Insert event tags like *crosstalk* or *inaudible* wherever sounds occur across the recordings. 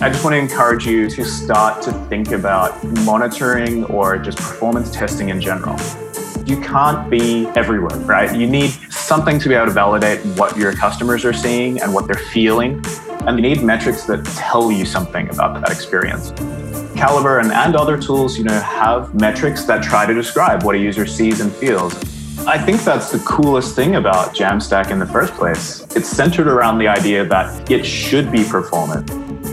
I just want to encourage you to start to think about monitoring or just performance testing in general. You can't be everywhere, right? You need something to be able to validate what your customers are seeing and what they're feeling. And you need metrics that tell you something about that experience. Calibre and, and other tools, you know, have metrics that try to describe what a user sees and feels. I think that's the coolest thing about Jamstack in the first place. It's centered around the idea that it should be performant.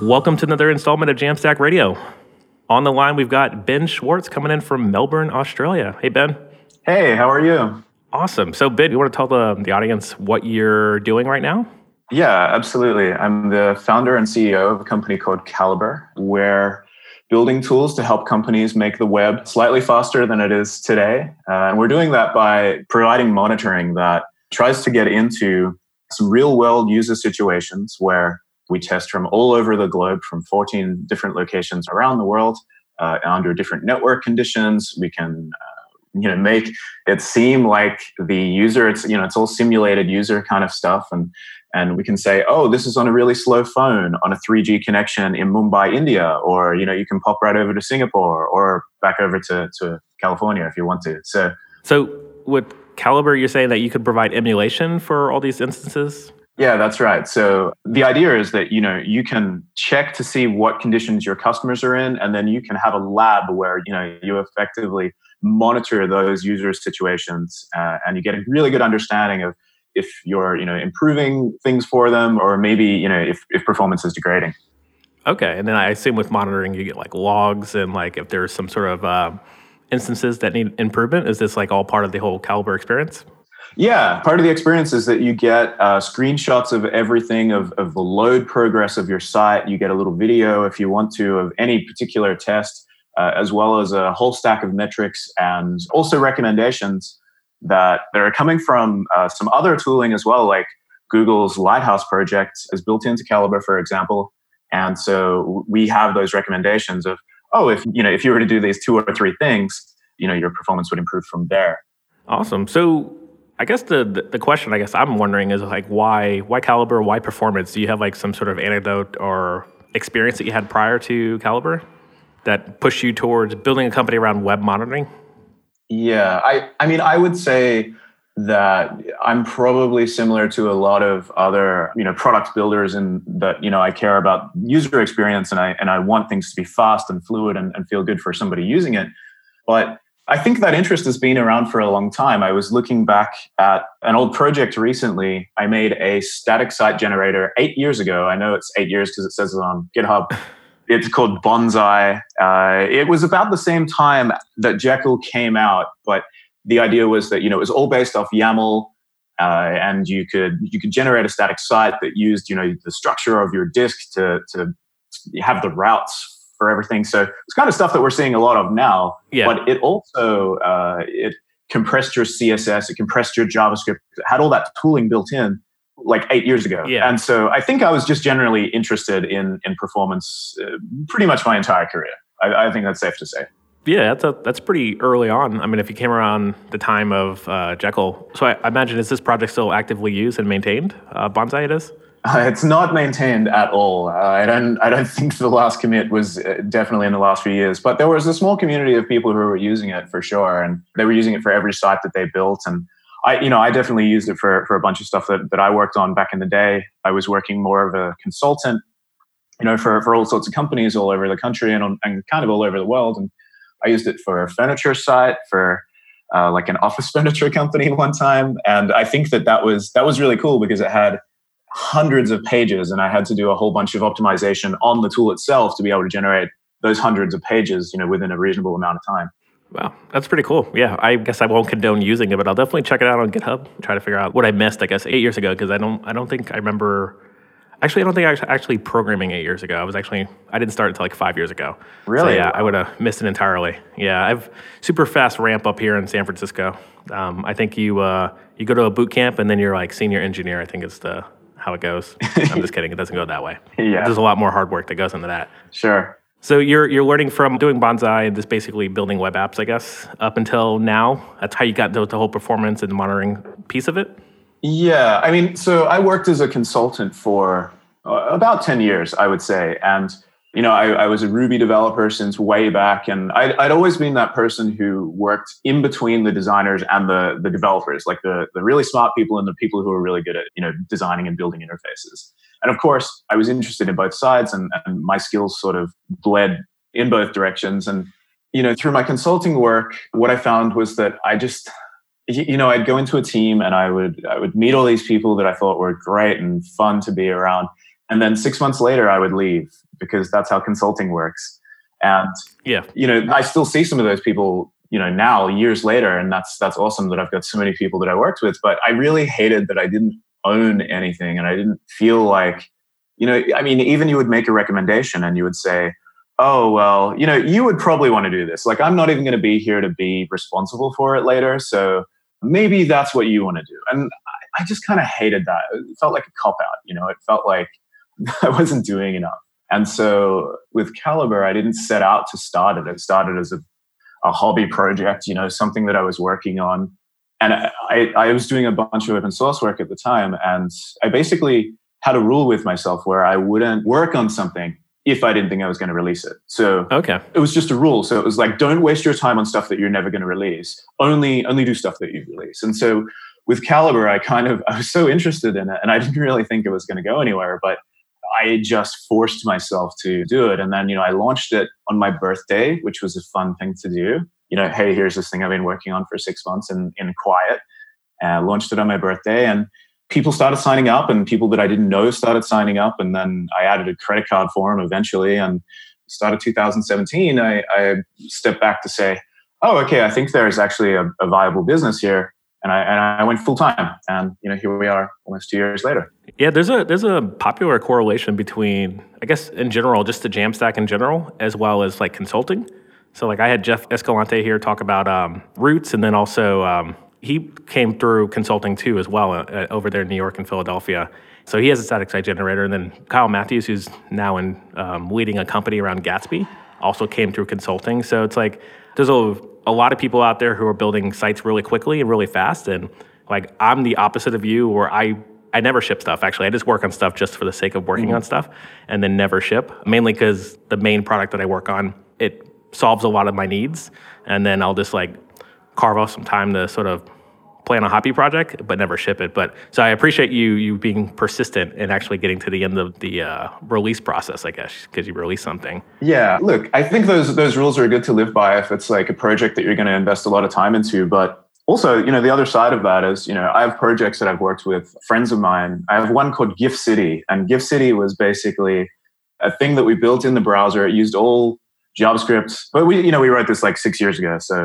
Welcome to another installment of Jamstack Radio. On the line, we've got Ben Schwartz coming in from Melbourne, Australia. Hey, Ben. Hey, how are you? Awesome. So, Ben, you want to tell the, the audience what you're doing right now? Yeah, absolutely. I'm the founder and CEO of a company called Calibre. We're building tools to help companies make the web slightly faster than it is today. Uh, and we're doing that by providing monitoring that tries to get into some real world user situations where we test from all over the globe, from 14 different locations around the world, uh, under different network conditions. We can uh, you know make it seem like the user it's you know it's all simulated user kind of stuff. And and we can say oh this is on a really slow phone on a 3g connection in mumbai india or you know you can pop right over to singapore or back over to, to california if you want to. So so with calibre you're saying that you could provide emulation for all these instances yeah, that's right. So the idea is that you know you can check to see what conditions your customers are in, and then you can have a lab where you know you effectively monitor those user situations, uh, and you get a really good understanding of if you're you know improving things for them, or maybe you know if, if performance is degrading. Okay, and then I assume with monitoring you get like logs and like if there's some sort of uh, instances that need improvement. Is this like all part of the whole Calibre experience? Yeah, part of the experience is that you get uh, screenshots of everything of, of the load progress of your site. You get a little video if you want to of any particular test, uh, as well as a whole stack of metrics and also recommendations that, are coming from uh, some other tooling as well, like Google's Lighthouse project is built into Calibre, for example. And so we have those recommendations of, oh, if you know, if you were to do these two or three things, you know, your performance would improve from there. Awesome. So I guess the, the, question I guess I'm wondering is like why why Calibre why performance? Do you have like some sort of anecdote or experience that you had prior to Calibre that pushed you towards building a company around web monitoring? Yeah, I I mean I would say that I'm probably similar to a lot of other you know product builders in that you know I care about user experience and I and I want things to be fast and fluid and, and feel good for somebody using it, but I think that interest has been around for a long time. I was looking back at an old project recently. I made a static site generator eight years ago. I know it's eight years because it says it on GitHub. *laughs* It's called Bonsai. Uh, it was about the same time that Jekyll came out, but the idea was that you know it was all based off YAML, uh, and you could you could generate a static site that used you know the structure of your disk to to have the routes for everything. So it's kind of stuff that we're seeing a lot of now. Yeah. But it also uh, it compressed your CSS, it compressed your JavaScript, it had all that tooling built in like eight years ago. Yeah. And so I think I was just generally interested in in performance uh, pretty much my entire career. I, I, think that's safe to say. Yeah, that's a, that's pretty early on. I mean, if you came around the time of uh, Jekyll, so I, I, imagine is this project still actively used and maintained? Uh, Bonsai, it is. Uh, *laughs* it's not maintained at all. Uh, I don't. I don't *laughs* think the last commit was uh, definitely in the last few years. But there was a small community of people who were using it for sure, and they were using it for every site that they built. And I, you know, I definitely used it for for a bunch of stuff that that I worked on back in the day. I was working more of a consultant, you know, for for all sorts of companies all over the country and and kind of all over the world. And I used it for a furniture site for. Uh, like an office *laughs* furniture company one time, and I think that that was that was really cool because it had hundreds of pages and I had to do a whole bunch of optimization on the tool itself to be able to generate those hundreds of pages, you know, within a reasonable amount of time. Wow, that's pretty cool. Yeah, I guess I won't condone using it, but I'll definitely check it out on GitHub. Try to figure out what I missed. I guess eight years ago because I don't, I don't think I remember. Actually, I don't think I was actually programming eight years ago. I was actually I didn't start until like five years ago. Really? So, yeah, I would have missed it entirely. Yeah, I've super fast ramp up here in San Francisco. Um, I think you uh, you go to a boot camp and then you're like senior engineer. I think it's the how it goes. *laughs* I'm just kidding. It doesn't go that way. Yeah. There's a lot more hard work that goes into that. Sure. So you're you're learning from doing bonsai and just basically building web apps, I guess, up until now. That's how you got the, the whole performance and monitoring piece of it. Yeah, I mean, so I worked as a consultant for uh, about 10 years, I would say. And, you know, I, I was a Ruby developer since way back. And I'd, I'd, always been that person who worked in between the designers and the, the developers, like the, the really smart people and the people who are really good at, you know, designing and building interfaces. And of course, I was interested in both sides and, and my skills sort of bled in both directions. And, you know, through my consulting work, what I found was that I just, you know i'd go into a team and i would i would meet all these people that i thought were great and fun to be around and then six months later i would leave because that's how consulting works and yeah you know i still see some of those people you know now years later and that's that's awesome that i've got so many people that i worked with but i really hated that i didn't own anything and i didn't feel like you know i mean even you would make a recommendation and you would say oh well you know you would probably want to do this like i'm not even going to be here to be responsible for it later so maybe that's what you want to do. And I, I just kind of hated that. It felt like a cop out, you know, it felt like *laughs* I wasn't doing enough. And so with Calibre, I didn't set out to start it. It started as a, a hobby project, you know, something that I was working on. And I, I was doing a bunch of open source work at the time. And I basically had a rule with myself where I wouldn't work on something if I didn't think I was going to release it. So okay, it was just a rule. So it was like, don't waste your time on stuff that you're never going to release. Only only do stuff that you release. And so with Calibre, I kind of I was so interested in it, and I didn't really think it was going to go anywhere, but I just forced myself to do it. And then you know I launched it on my birthday, which was a fun thing to do. You know, hey, here's this thing I've been working on for six months in in quiet. I launched it on my birthday, and people started signing up and people that I didn't know started signing up. And then I added a credit card form eventually. And started 2017, I, I stepped back to say, oh, okay, I think there's actually a, a viable business here. And I, and I went full time, and you know here we are, almost two years later. Yeah, there's a there's a popular correlation between, I guess, in general, just the Jamstack in general, as well as like consulting. So like I had Jeff Escalante here talk about um, roots, and then also um, he came through consulting too as well uh, over there in New York and Philadelphia. So he has a static site generator. And then Kyle Matthews, who's now in um, leading a company around Gatsby, also came through consulting. So it's like there's a, a lot of people out there who are building sites really quickly and really fast. And like I'm the opposite of you, where I I never ship stuff. Actually, I just work on stuff just for the sake of working mm-hmm. on stuff, and then never ship. Mainly because the main product that I work on it solves a lot of my needs, and then I'll just like carve off some time to sort of plan a hobby project but never ship it. But so i appreciate you you being persistent and actually getting to the end of the uh, release process i guess because you release something. Yeah. Look i think those those rules are good to live by if it's like a project that you're going to invest a lot of time into. But also you know the other side of that is you know i have projects that i've worked with friends of mine. I have one called gift city and gift city was basically a thing that we built in the browser. It used all javascript but we you know we wrote this like six years ago so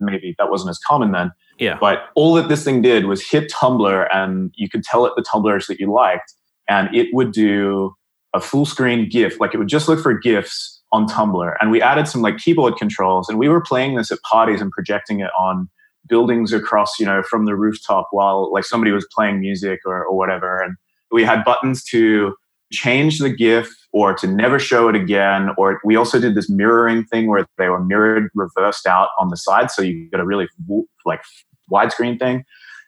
maybe that wasn't as common then. Yeah. But all that this thing did was hit Tumblr, and you could tell it the Tumblrs that you liked, and it would do a full screen GIF. Like it would just look for GIFs on Tumblr. And we added some like keyboard controls, and we were playing this at parties and projecting it on buildings across, you know, from the rooftop while like somebody was playing music or, or whatever. And we had buttons to change the GIF or to never show it again. Or we also did this mirroring thing where they were mirrored reversed out on the side. So you got a really like widescreen thing.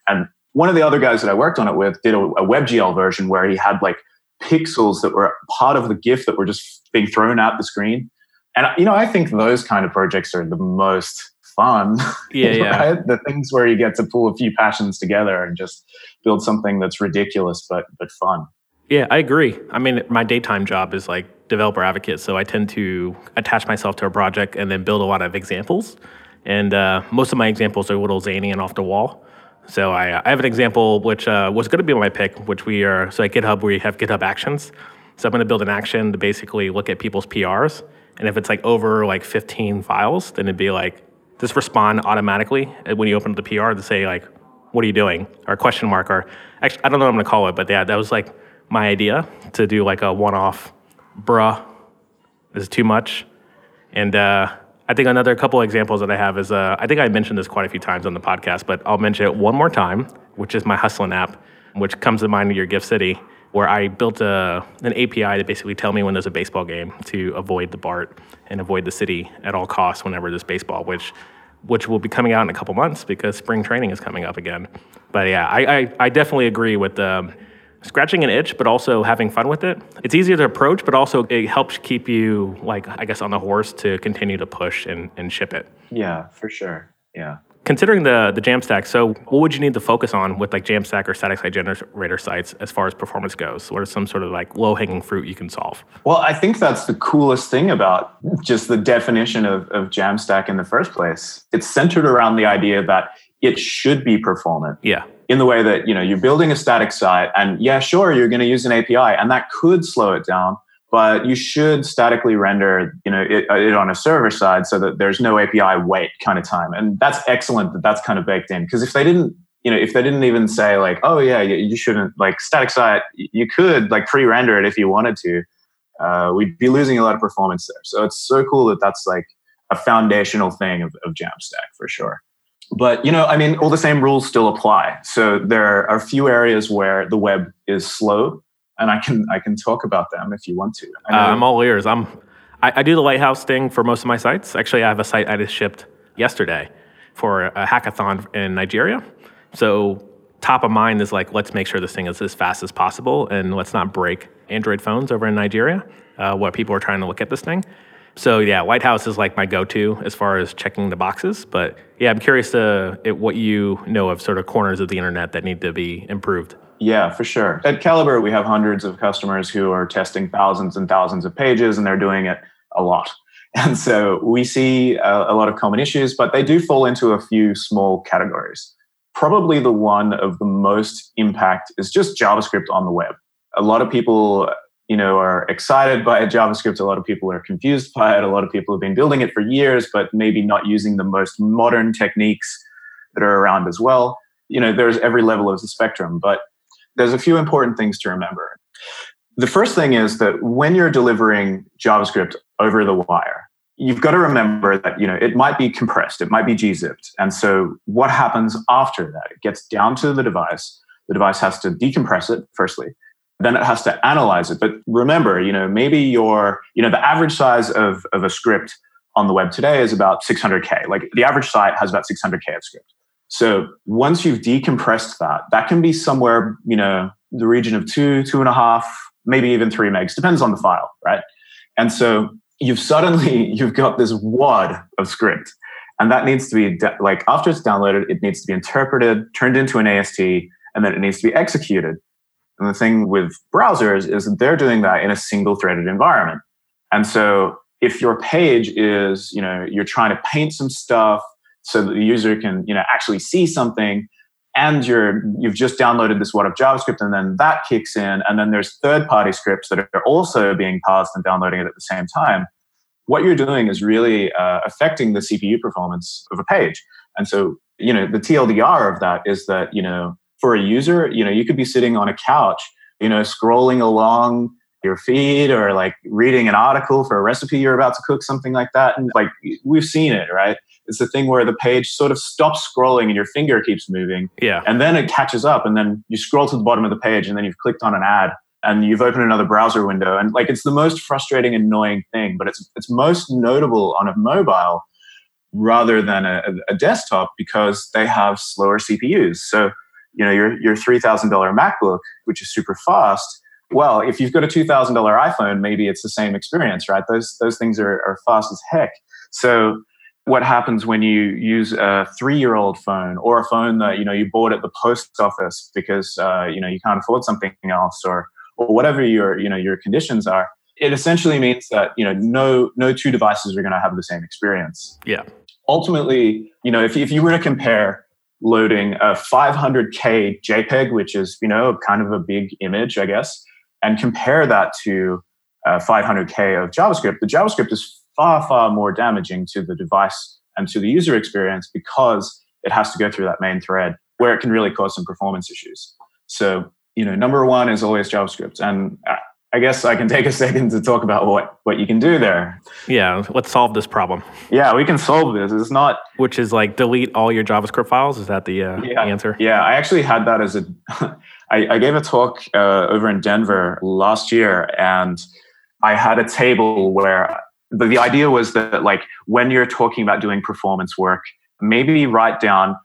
And one of the other guys that I worked on it with did a, a WebGL version where he had like pixels that were part of the GIF that were just being thrown out the screen. And you know, I think those kind of projects are the most fun. *laughs* Yeah, yeah. The things where you get to pull a few passions together and just build something that's ridiculous but but fun. Yeah, I agree. I mean, my daytime job is like developer advocate, so I tend to attach myself to a project and then build a lot of examples. And uh, most of my examples are a little zany and off the wall. So I, I have an example which uh, was going to be my pick, which we are so at GitHub we have GitHub Actions. So I'm going to build an action to basically look at people's PRs, and if it's like over like 15 files, then it'd be like just respond automatically when you open up the PR to say like, "What are you doing?" or question mark, or actually I don't know what I'm going to call it, but yeah, that was like my idea to do like a one-off, bruh, this is too much. And uh, I think another couple examples that I have is uh, I think I mentioned this quite a few times on the podcast, but I'll mention it one more time, which is my hustling app, which comes to mind in your Gift City, where I built a, an API to basically tell me when there's a baseball game to avoid the BART and avoid the city at all costs whenever there's baseball, which which will be coming out in a couple months because spring training is coming up again. But yeah, I, I, I definitely agree with the um, scratching an itch, but also having fun with it. It's easier to approach, but also it helps keep you like I guess on the horse to continue to push and, and ship it. Yeah, for sure. Yeah. Considering the the Jamstack, so what would you need to focus on with like Jamstack or static site generator sites as far as performance goes? What are some sort of like low hanging fruit you can solve? Well, I think that's the coolest thing about just the definition of, of Jamstack in the first place. It's centered around the idea that it should be performant. Yeah in the way that you know you're building a static site and yeah sure you're going to use an api and that could slow it down but you should statically render you know it, it, on a server side so that there's no api wait kind of time. And that's excellent that that's kind of baked in because if they didn't you know if they didn't even say like oh yeah you, you shouldn't like static site you could like pre-render it if you wanted to uh, we'd be losing a lot of performance there. So it's so cool that that's like a foundational thing of, of jamstack for sure but you know i mean all the same rules still apply. So there are a few areas where the web is slow and i can i can talk about them if you want to. Uh, i'm all ears. I'm I, I, do the lighthouse thing for most of my sites. Actually i have a site i just shipped yesterday for a hackathon in nigeria. So top of mind is like let's make sure this thing is as fast as possible and let's not break android phones over in nigeria uh, what people are trying to look at this thing so yeah, Lighthouse is like my go-to as far as checking the boxes. But yeah, I'm curious to what you know of sort of corners of the internet that need to be improved. Yeah, for sure. At Calibre, we have hundreds of customers who are testing thousands and thousands of pages, and they're doing it a lot. *laughs* And so we see a, a lot of common issues, but they do fall into a few small categories. Probably the one of the most impact is just JavaScript on the web. A lot of people you know are excited by javascript. A lot of people are confused by it. A lot of people have been building it for years but maybe not using the most modern techniques that are around as well. You know there's every level of the spectrum but there's a few important things to remember. The first thing is that when you're delivering javascript over the wire you've got to remember that you know it might be compressed it might be gzipped and so what happens after that? It gets down to the device. The device has to decompress it firstly then it has to analyze it. But remember, you know, maybe your, you know, the average size of, of a script on the web today is about 600K. Like the average site has about 600K of script. So once you've decompressed that, that can be somewhere, you know, the region of two, two and a half, maybe even three megs, depends on the file, right? And so you've suddenly, *laughs* you've got this wad of script. And that needs to be, like, after it's downloaded, it needs to be interpreted, turned into an AST, and then it needs to be executed. And the thing with browsers is that they're doing that in a single threaded environment. And so if your page is, you know, you're trying to paint some stuff so that the user can, you know, actually see something and you're you've just downloaded this wad of JavaScript and then that kicks in and then there's third party scripts that are also being parsed and downloading it at the same time. What you're doing is really uh, affecting the CPU performance of a page. And so, you know, the TLDR of that is that, you know, for a user, you know, you could be sitting on a couch, you know, scrolling along your feed or like reading an article for a recipe you're about to cook, something like that. And like we've seen it, right? It's the thing where the page sort of stops scrolling and your finger keeps moving. Yeah. And then it catches up and then you scroll to the bottom of the page and then you've clicked on an ad and you've opened another browser window. And like it's the most frustrating, annoying thing, but it's it's most notable on a mobile rather than a, a desktop because they have slower CPUs. So you know your your three thousand dollar MacBook, which is super fast. Well, if you've got a two thousand dollar iPhone, maybe it's the same experience, right? Those those things are, are fast as heck. So what happens when you use a three-year-old phone or a phone that you know you bought at the post office because uh, you know you can't afford something else or or whatever your you know your conditions are? It essentially means that you know no no two devices are going to have the same experience. Yeah. Ultimately, you know, if if you were to compare loading a 500k JPEG, which is you know kind of a big image, I guess, and compare that to uh, 500k of JavaScript, the JavaScript is far far more damaging to the device and to the user experience because it has to go through that main thread where it can really cause some performance issues. So you know, number one is always JavaScript. And I guess I can take a *laughs* second to talk about what, what you can do there. Yeah, let's solve this problem. Yeah, we can solve this. It's not. Which is like delete all your JavaScript files. Is that the uh, yeah, answer? Yeah, I actually had that as a. *laughs* I, I gave a talk uh, over in Denver last year, and I had a table where the, the idea was that, like, when you're talking about doing performance work, maybe write down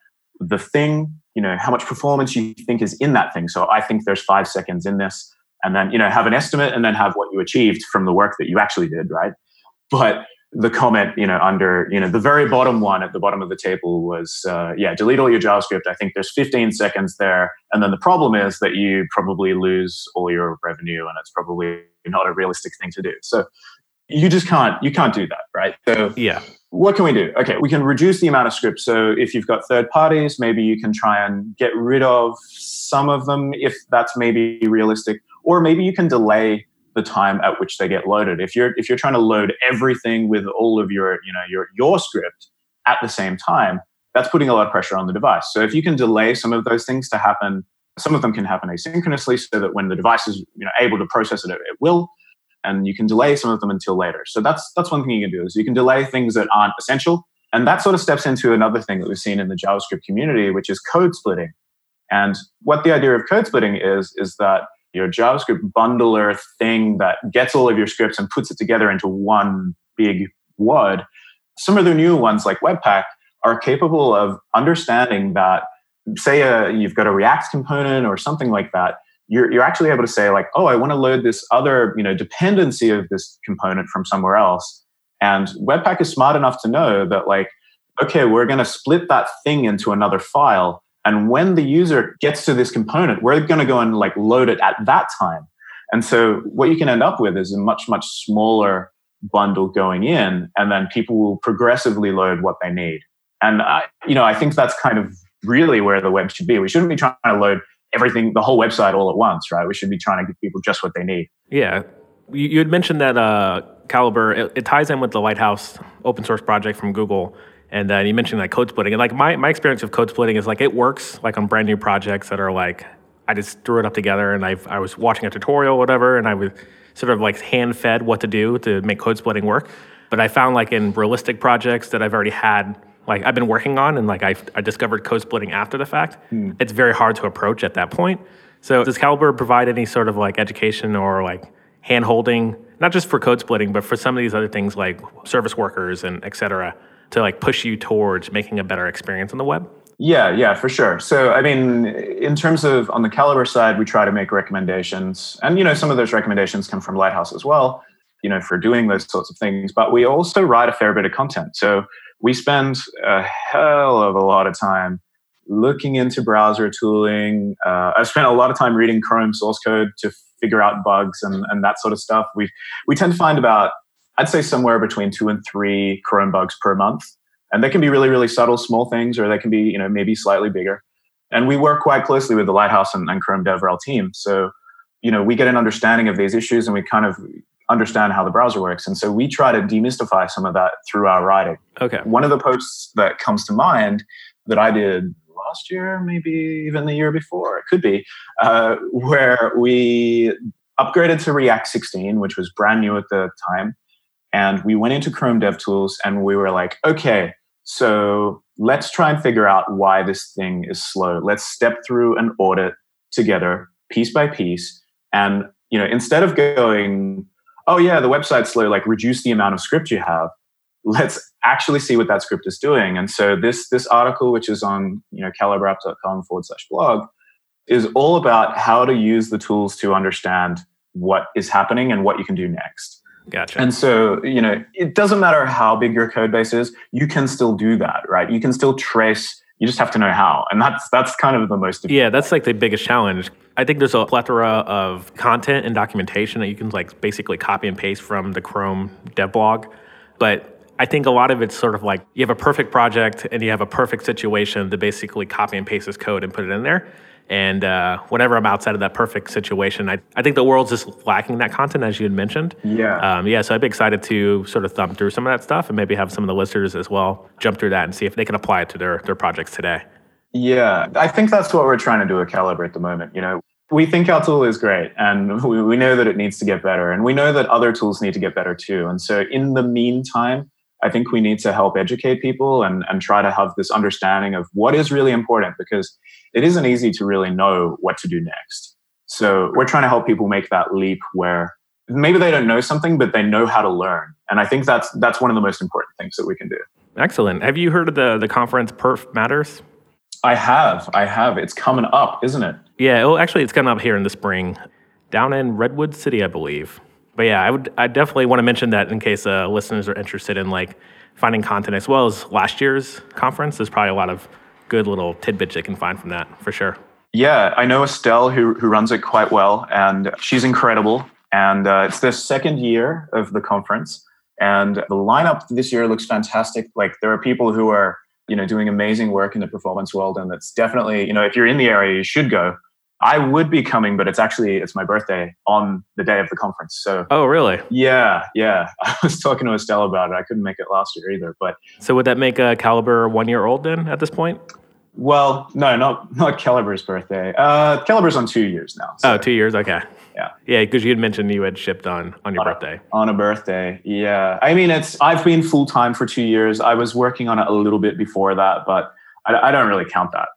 the thing, you know, how much performance you think is in that thing. So I think there's five seconds in this and then you know have an estimate and then have what you achieved from the work that you actually did right? But the comment you know under you know the very bottom one at the bottom of the table was uh, yeah delete all your javascript. I think there's 15 seconds there. And then the problem is that you probably lose all your revenue and it's probably not a realistic thing to do. So you just can't you can't do that right? So yeah. what can we do? Okay we can reduce the amount of scripts. So if you've got third parties maybe you can try and get rid of some of them if that's maybe realistic or maybe you can delay the time at which they get loaded. If you're if you're trying to load everything with all of your you know your your script at the same time, that's putting a lot of pressure on the device. So if you can delay some of those things to happen, some of them can happen asynchronously, so that when the device is you know able to process it, it will. And you can delay some of them until later. So that's that's one thing you can do is you can delay things that aren't essential. And that sort of steps into another thing that we've seen in the JavaScript community, which is code splitting. And what the idea of code splitting is, is that your JavaScript bundler thing that gets all of your scripts and puts it together into one big WUD. Some of the new ones like Webpack are capable of understanding that, say, uh, you've got a React component or something like that. You're, you're actually able to say like, oh, I want to load this other you know dependency of this component from somewhere else. And Webpack is smart enough to know that like, okay, we're going to split that thing into another file and when the user gets to this component, we're going to go and like load it at that time. And so what you can end up with is a much, much smaller bundle going in, and then people will progressively load what they need. And I, you know, I think that's kind of really where the web should be. We shouldn't be trying to load everything, the whole website all at once, right? We should be trying to give people just what they need. Yeah. You had mentioned that uh, Calibre, it, it ties in with the Lighthouse open source project from Google. And uh, you mentioned like code splitting, and like my, my experience of code splitting is like it works like on brand new projects that are like I just threw it up together, and I I was watching a tutorial, or whatever, and I was sort of like hand fed what to do to make code splitting work. But I found like in realistic projects that I've already had, like I've been working on, and like I I discovered code splitting after the fact. Hmm. It's very hard to approach at that point. So does Calibre provide any sort of like education or like hand holding, not just for code splitting, but for some of these other things like service workers and et cetera? To like push you towards making a better experience on the web? Yeah, yeah, for sure. So, I mean, in terms of on the Calibre side, we try to make recommendations, and you know, some of those recommendations come from Lighthouse as well. You know, for doing those sorts of things. But we also write a fair bit of content. So we spend a hell of a lot of time looking into browser tooling. Uh, I've spent a lot of time reading Chrome source code to figure out bugs and, and that sort of stuff. We we tend to find about I'd say somewhere between two and three Chrome bugs per month. And they can be really, really subtle, small things, or they can be, you know, maybe slightly bigger. And we work quite closely with the Lighthouse and, and Chrome DevRel team. So, you know, we get an understanding of these issues and we kind of understand how the browser works. And so we try to demystify some of that through our writing. Okay. One of the posts that comes to mind that I did last year, maybe even the year before, it could be, uh, where we upgraded to React 16, which was brand new at the time. And we went into Chrome DevTools and we were like, okay, so let's try and figure out why this thing is slow. Let's step through an audit together, piece by piece. And you know, instead of going, oh yeah, the website's slow, like reduce the amount of script you have. Let's actually see what that script is doing. And so this this article, which is on you know calibreapp.com forward slash blog, is all about how to use the tools to understand what is happening and what you can do next. Gotcha. And so, you know, it doesn't matter how big your code base is, you can still do that, right? You can still trace, you just have to know how. And that's that's kind of the most. Yeah, that's like the biggest challenge. I think there's a plethora of content and documentation that you can like basically copy and paste from the Chrome dev blog. But I think a lot of it's sort of like you have a perfect project and you have a perfect situation to basically copy and paste this code and put it in there. And uh, whenever I'm outside of that perfect situation, I, I think the world's just lacking that content, as you had mentioned. Yeah. Um, yeah. So I'd be excited to sort of thumb through some of that stuff and maybe have some of the listeners as well jump through that and see if they can apply it to their, their projects today. Yeah. I think that's what we're trying to do at Calibre at the moment. You know, We think our tool is great and we, we know that it needs to get better. And we know that other tools need to get better too. And so, in the meantime, I think we need to help educate people and, and try to have this understanding of what is really important because it isn't easy to really know what to do next. So, we're trying to help people make that leap where maybe they don't know something, but they know how to learn. And I think that's that's one of the most important things that we can do. Excellent. Have you heard of the the conference Perf Matters? I have. I have. It's coming up, isn't it? Yeah. Well, actually, it's coming up here in the spring, down in Redwood City, I believe. But yeah, I would. I definitely want to mention that in case uh, listeners are interested in like finding content as well as last year's conference. There's probably a lot of good little tidbits they can find from that for sure. Yeah, I know Estelle who who runs it quite well, and she's incredible. And uh, it's the second year of the conference. And the lineup this year looks fantastic. Like there are people who are, you know, doing amazing work in the performance world. And that's definitely, you know, if you're in the area, you should go. I would be coming, but it's actually it's my birthday on the day of the conference. So Oh really? Yeah, yeah. *laughs* I was talking to Estelle about it. I couldn't make it last year either. But So would that make a Calibre one year old then at this point? Well, no, not not Calibre's birthday. Uh Calibre's on two years now. So. Oh, two years, okay. Yeah. Yeah, because you had mentioned you had shipped on on your on birthday. A, on a birthday. Yeah. I mean, it's I've been full time for two years. I was working on it a little bit before that, but I, I don't really count that.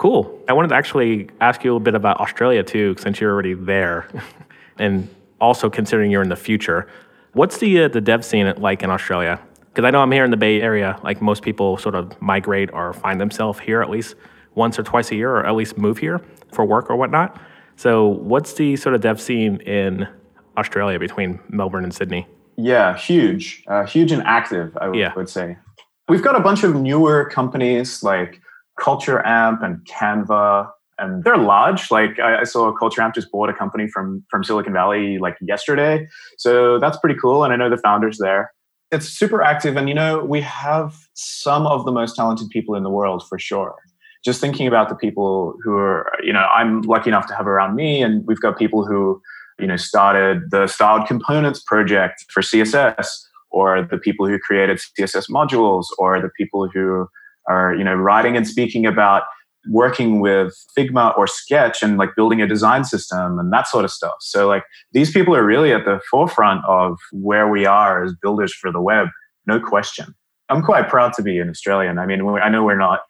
Cool. I wanted to actually ask you a little bit about Australia too, since you're already there, *laughs* and also considering you're in the future. What's the uh, the dev scene like in Australia? Because I know I'm here in the Bay Area. Like most people, sort of migrate or find themselves here at least once or twice a year, or at least move here for work or whatnot. So, what's the sort of dev scene in Australia between Melbourne and Sydney? Yeah, huge, uh, huge and active. I w- yeah. would say we've got a bunch of newer companies like Culture Amp and Canva, and they're large. Like I, I saw Culture Amp just bought a company from from Silicon Valley like yesterday, so that's pretty cool. And I know the founders there. It's super active, and you know we have some of the most talented people in the world for sure just thinking about the people who are, you know, I'm lucky enough to have around me, and we've got people who, you know, started the styled components project for CSS, or the people who created CSS modules, or the people who are, you know, writing and speaking about working with Figma or Sketch and like building a design system and that sort of stuff. So like these people are really at the forefront of where we are as builders for the web, no question. I'm quite proud to be an Australian. I mean, I know we're not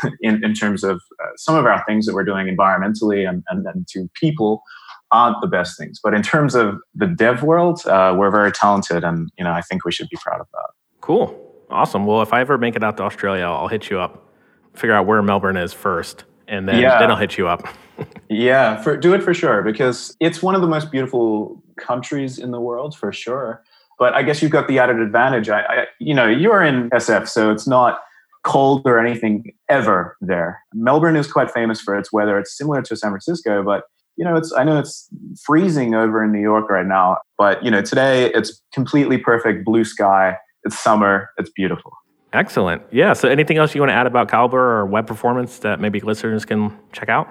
*laughs* in, in terms of uh, some of our things that we're doing environmentally and, and, and, to people aren't the best things. But in terms of the dev world, uh, we're very talented, and you know I think we should be proud of that. Cool, awesome. Well, if I ever make it out to Australia, I'll hit you up. Figure out where Melbourne is first, and then yeah. then I'll hit you up. *laughs* yeah, for, do it for sure because it's one of the most beautiful countries in the world for sure. But I guess you've got the added advantage. I, I you know, you're in SF, so it's not cold or anything ever there. Melbourne is quite famous for its weather. It's similar to San Francisco, but you know, it's I know it's freezing over in New York right now, but you know, today it's completely perfect blue sky. It's summer. It's beautiful. Excellent. Yeah. So, anything else you want to add about Calibre or web performance that maybe listeners can check out?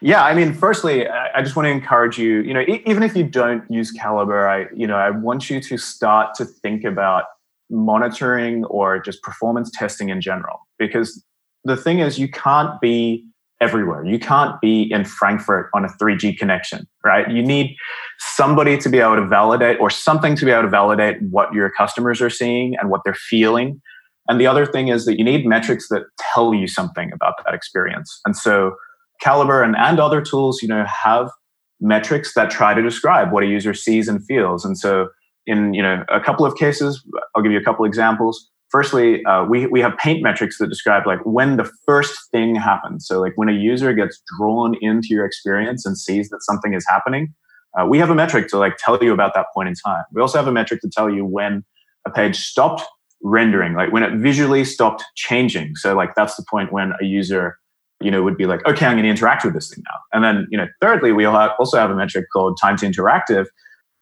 Yeah, I mean, firstly, I just want to encourage you. You know, even if you don't use Calibre, I you know, I want you to start to think about monitoring or just performance testing in general. Because the thing is, you can't be everywhere. You can't be in Frankfurt on a 3G connection, right? You need somebody to be able to validate or something to be able to validate what your customers are seeing and what they're feeling. And the other thing is that you need metrics that tell you something about that experience. And so Calibre and, and other tools, you know, have metrics that try to describe what a user sees and feels. And so in you know a couple of cases i'll give you a couple examples firstly uh, we, we have paint metrics that describe like when the first thing happens. So like when a user gets drawn into your experience and sees that something is happening uh, we have a metric to like tell you about that point in time. We also have a metric to tell you when a page stopped rendering like when it visually stopped changing. So like that's the point when a user you know would be like okay i'm going to interact with this thing now. And then you know thirdly we also have a metric called time to interactive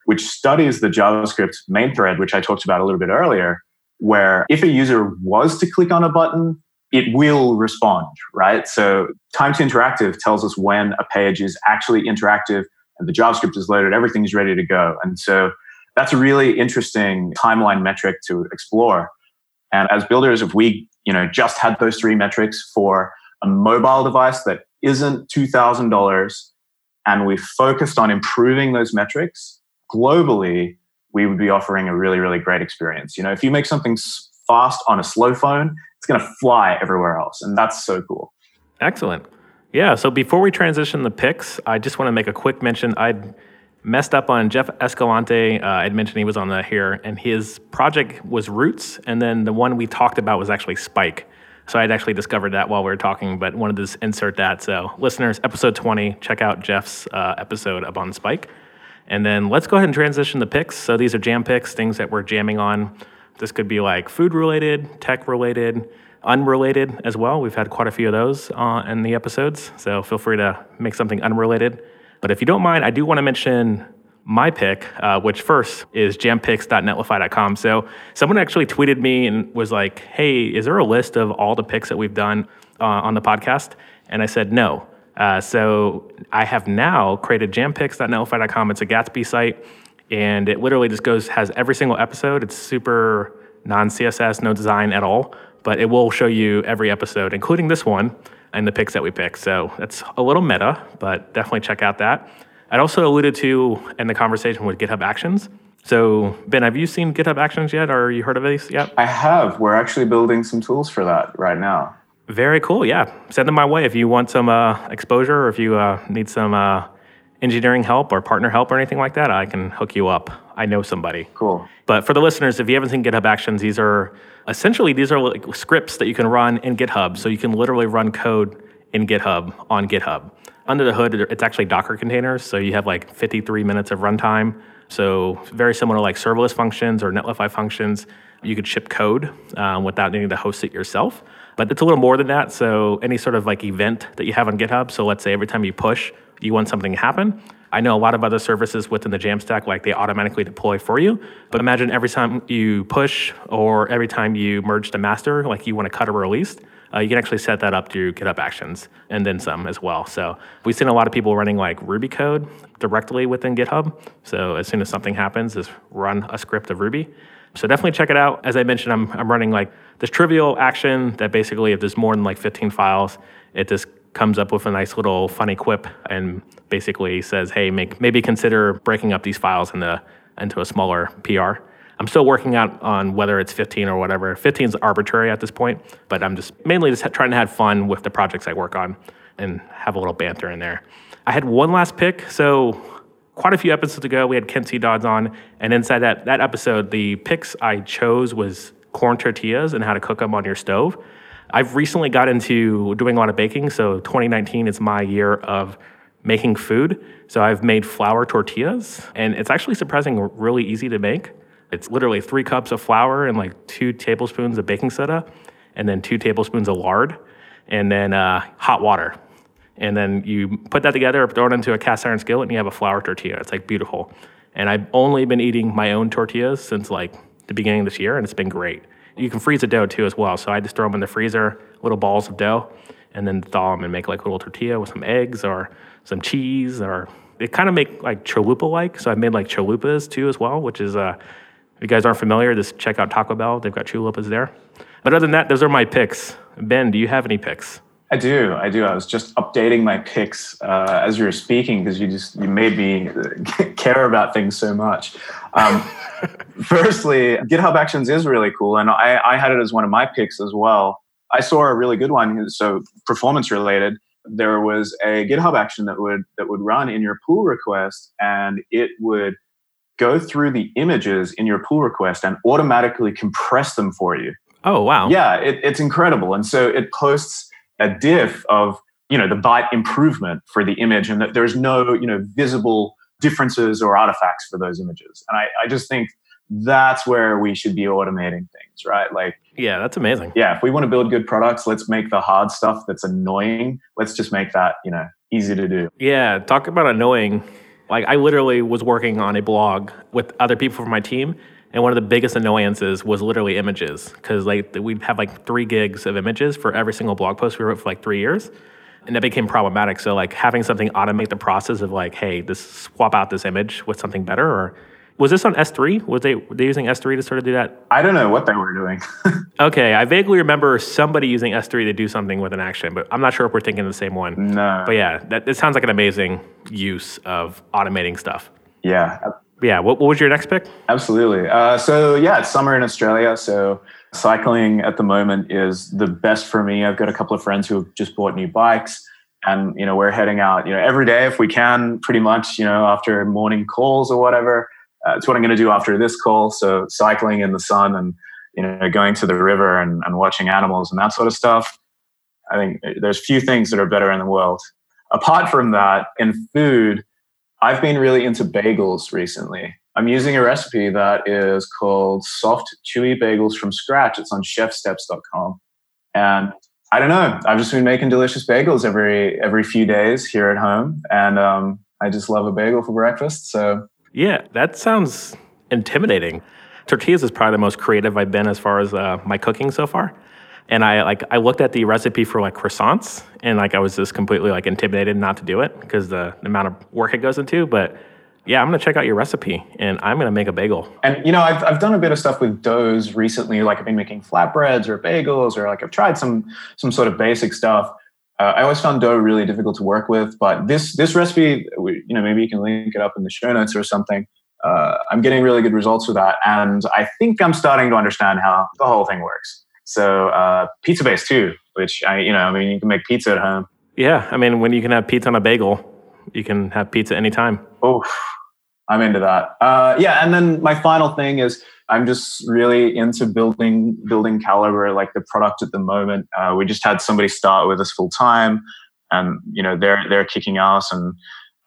which studies the JavaScript main thread, which I talked about a little bit earlier, where if a user was to click on a button, it will respond, right? So time to interactive tells us when a page is actually interactive and the JavaScript is loaded, everything's ready to go. And so that's a really interesting timeline metric to explore. And as builders, if we, you know, just had those three metrics for a mobile device that isn't $2,000 and we focused on improving those metrics globally, we would be offering a really, really great experience. You know, if you make something fast on a slow phone, it's going to fly everywhere else. And that's so cool. Excellent. Yeah. So before we transition the picks, I just want to make a quick mention. I'd messed up on Jeff Escalante. Uh, I'd mentioned he was on the here, and his project was Roots, and then the one we talked about was actually Spike. So I'd actually discovered that while we were talking, but wanted to insert that. So listeners, episode 20, check out Jeff's uh, episode up on Spike. And then let's go ahead and transition the picks. So these are jam picks, things that we're jamming on. This could be like food related, tech related, unrelated as well. We've had quite a few of those uh, in the episodes. So feel free to make something unrelated. But if you don't mind, I do want to mention my pick, uh, which first is jampicks.netlify.com. So someone actually tweeted me and was like, hey, is there a list of all the picks that we've done uh, on the podcast? And I said, no. Uh, so I have now created jampicks.netlify.com. It's a Gatsby site, and it literally just goes has every single episode. It's super non CSS, no design at all, but it will show you every episode, including this one and the picks that we pick. So that's a little meta, but definitely check out that. I'd also alluded to in the conversation with GitHub Actions. So, Ben, have you seen GitHub Actions yet, or you heard of these yet? I have. We're actually building some tools for that right now. Very cool. Yeah, send them my way if you want some uh, exposure, or if you uh, need some uh, engineering help or partner help or anything like that. I can hook you up. I know somebody. Cool. But for the listeners, if you haven't seen GitHub Actions, these are essentially these are like scripts that you can run in GitHub. So you can literally run code in GitHub on GitHub. Under the hood, it's actually Docker containers. So you have like 53 minutes of runtime. So very similar to like serverless functions or Netlify functions. You could ship code um, without needing to host it yourself. But it's a little more than that. So any sort of like event that you have on GitHub. So let's say every time you push, you want something to happen. I know a lot of other services within the Jamstack, like they automatically deploy for you. But imagine every time you push or every time you merge to master, like you want to cut a release, uh, you can actually set that up through GitHub Actions and then some as well. So we've seen a lot of people running like Ruby code directly within GitHub. So as soon as something happens, just run a script of Ruby. So definitely check it out. As I mentioned, I'm, I'm running like this trivial action that basically, if there's more than like 15 files, it just comes up with a nice little funny quip and basically says, "Hey, make, maybe consider breaking up these files into into a smaller PR." I'm still working out on whether it's 15 or whatever. 15 is arbitrary at this point, but I'm just mainly just trying to have fun with the projects I work on and have a little banter in there. I had one last pick, so quite a few episodes ago we had Kent C. Dodds on, and inside that that episode, the picks I chose was corn tortillas and how to cook them on your stove. I've recently got into doing a lot of baking. So 2019 is my year of making food. So I've made flour tortillas, and it's actually surprisingly really easy to make. It's literally three cups of flour and like two tablespoons of baking soda, and then two tablespoons of lard, and then uh, hot water. And then you put that together, throw it into a cast iron skillet, and you have a flour tortilla. It's like beautiful. And I've only been eating my own tortillas since like the beginning of this year, and it's been great. You can freeze the dough too as well. So I just throw them in the freezer, little balls of dough, and then thaw them and make like a little tortilla with some eggs or some cheese or they kind of make like chalupa like. So I've made like chalupas too as well, which is uh, if you guys aren't familiar, just check out Taco Bell. They've got chalupas there. But other than that, those are my picks. Ben, do you have any picks? I do. I do. I was just updating my picks uh, as you were speaking because you just you made me *laughs* care about things so much. Um, *laughs* firstly, GitHub Actions is really cool, and I, I had it as one of my picks as well. I saw a really good one. So performance related, there was a GitHub action that would that would run in your pull request, and it would go through the images in your pull request and automatically compress them for you. Oh wow! Yeah, it, it's incredible. And so it posts a diff of you know the byte improvement for the image and that there's no you know visible differences or artifacts for those images. And i, I just think that's where we should be automating things right? Like yeah that's amazing. yeah if we want to build good products let's make the hard stuff that's annoying let's just make that you know easy to do. Yeah talk about annoying. Like i literally was working on a blog with other people from my team and one of the biggest annoyances was literally images because like we'd have like three gigs of images for every single blog post we wrote for like three years. And that became problematic. So like having something automate the process of like, hey, this swap out this image with something better or Was this on S3? Was they were they using S3 to sort of do that? I don't know what they were doing. *laughs* okay, I vaguely remember somebody using S3 to do something with an action, but I'm not sure if we're thinking of the same one. No. But yeah, that it sounds like an amazing use of automating stuff. Yeah. Yeah. What, what was your next pick? Absolutely. Uh, so yeah, it's summer in Australia. So cycling at the moment is the best for me. I've got a couple of friends who have just bought new bikes and you know we're heading out you know every day if we can pretty much you know after morning calls or whatever uh, it's what I'm going to do after this call. So cycling in the sun and you know going to the river and, and watching animals and that sort of stuff. I think there's few things that are better in the world. Apart from that, in food, I've been really into bagels recently. I'm using a recipe that is called soft, chewy bagels from scratch. It's on chefsteps.com. And I don't know. I've just been making delicious bagels every every few days here at home, and um, I just love a bagel for breakfast. So yeah, that sounds intimidating. Tortillas is probably the most creative I've been as far as uh, my cooking so far. And I like I looked at the recipe for like croissants, and like I was just completely like intimidated not to do it because the, the amount of work it goes into. But yeah, I'm gonna check out your recipe, and I'm gonna make a bagel. And you know, I've I've done a bit of stuff with doughs recently. Like I've been making flatbreads or bagels, or like I've tried some some sort of basic stuff. Uh, I always found dough really difficult to work with, but this this recipe, you know, maybe you can link it up in the show notes or something. Uh, I'm getting really good results with that, and I think I'm starting to understand how the whole thing works. So uh, pizza base too, which I, you know, I mean, you can make pizza at home. Yeah, I mean, when you can have pizza on a bagel, you can have pizza anytime. Oh, I'm into that. Uh, yeah, and then my final thing is I'm just really into building building Calibre, like the product at the moment. Uh, we just had somebody start with us full time, and you know they're they're kicking ass, and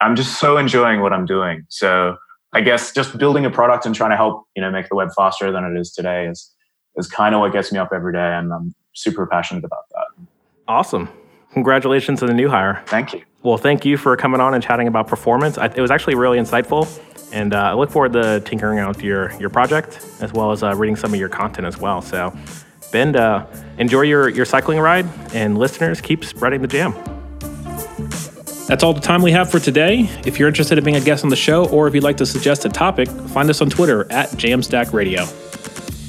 I'm just so enjoying what I'm doing. So I guess just building a product and trying to help you know make the web faster than it is today is is kind of what gets me up every day, and I'm super passionate about that. Awesome! Congratulations on the new hire. Thank you. Well, thank you for coming on and chatting about performance. I, it was actually really insightful. And uh, I look forward to tinkering out your, your project as well as uh, reading some of your content as well. So, Ben, uh, enjoy your, your cycling ride, and listeners, keep spreading the jam. That's all the time we have for today. If you're interested in being a guest on the show or if you'd like to suggest a topic, find us on Twitter at Jamstack Radio.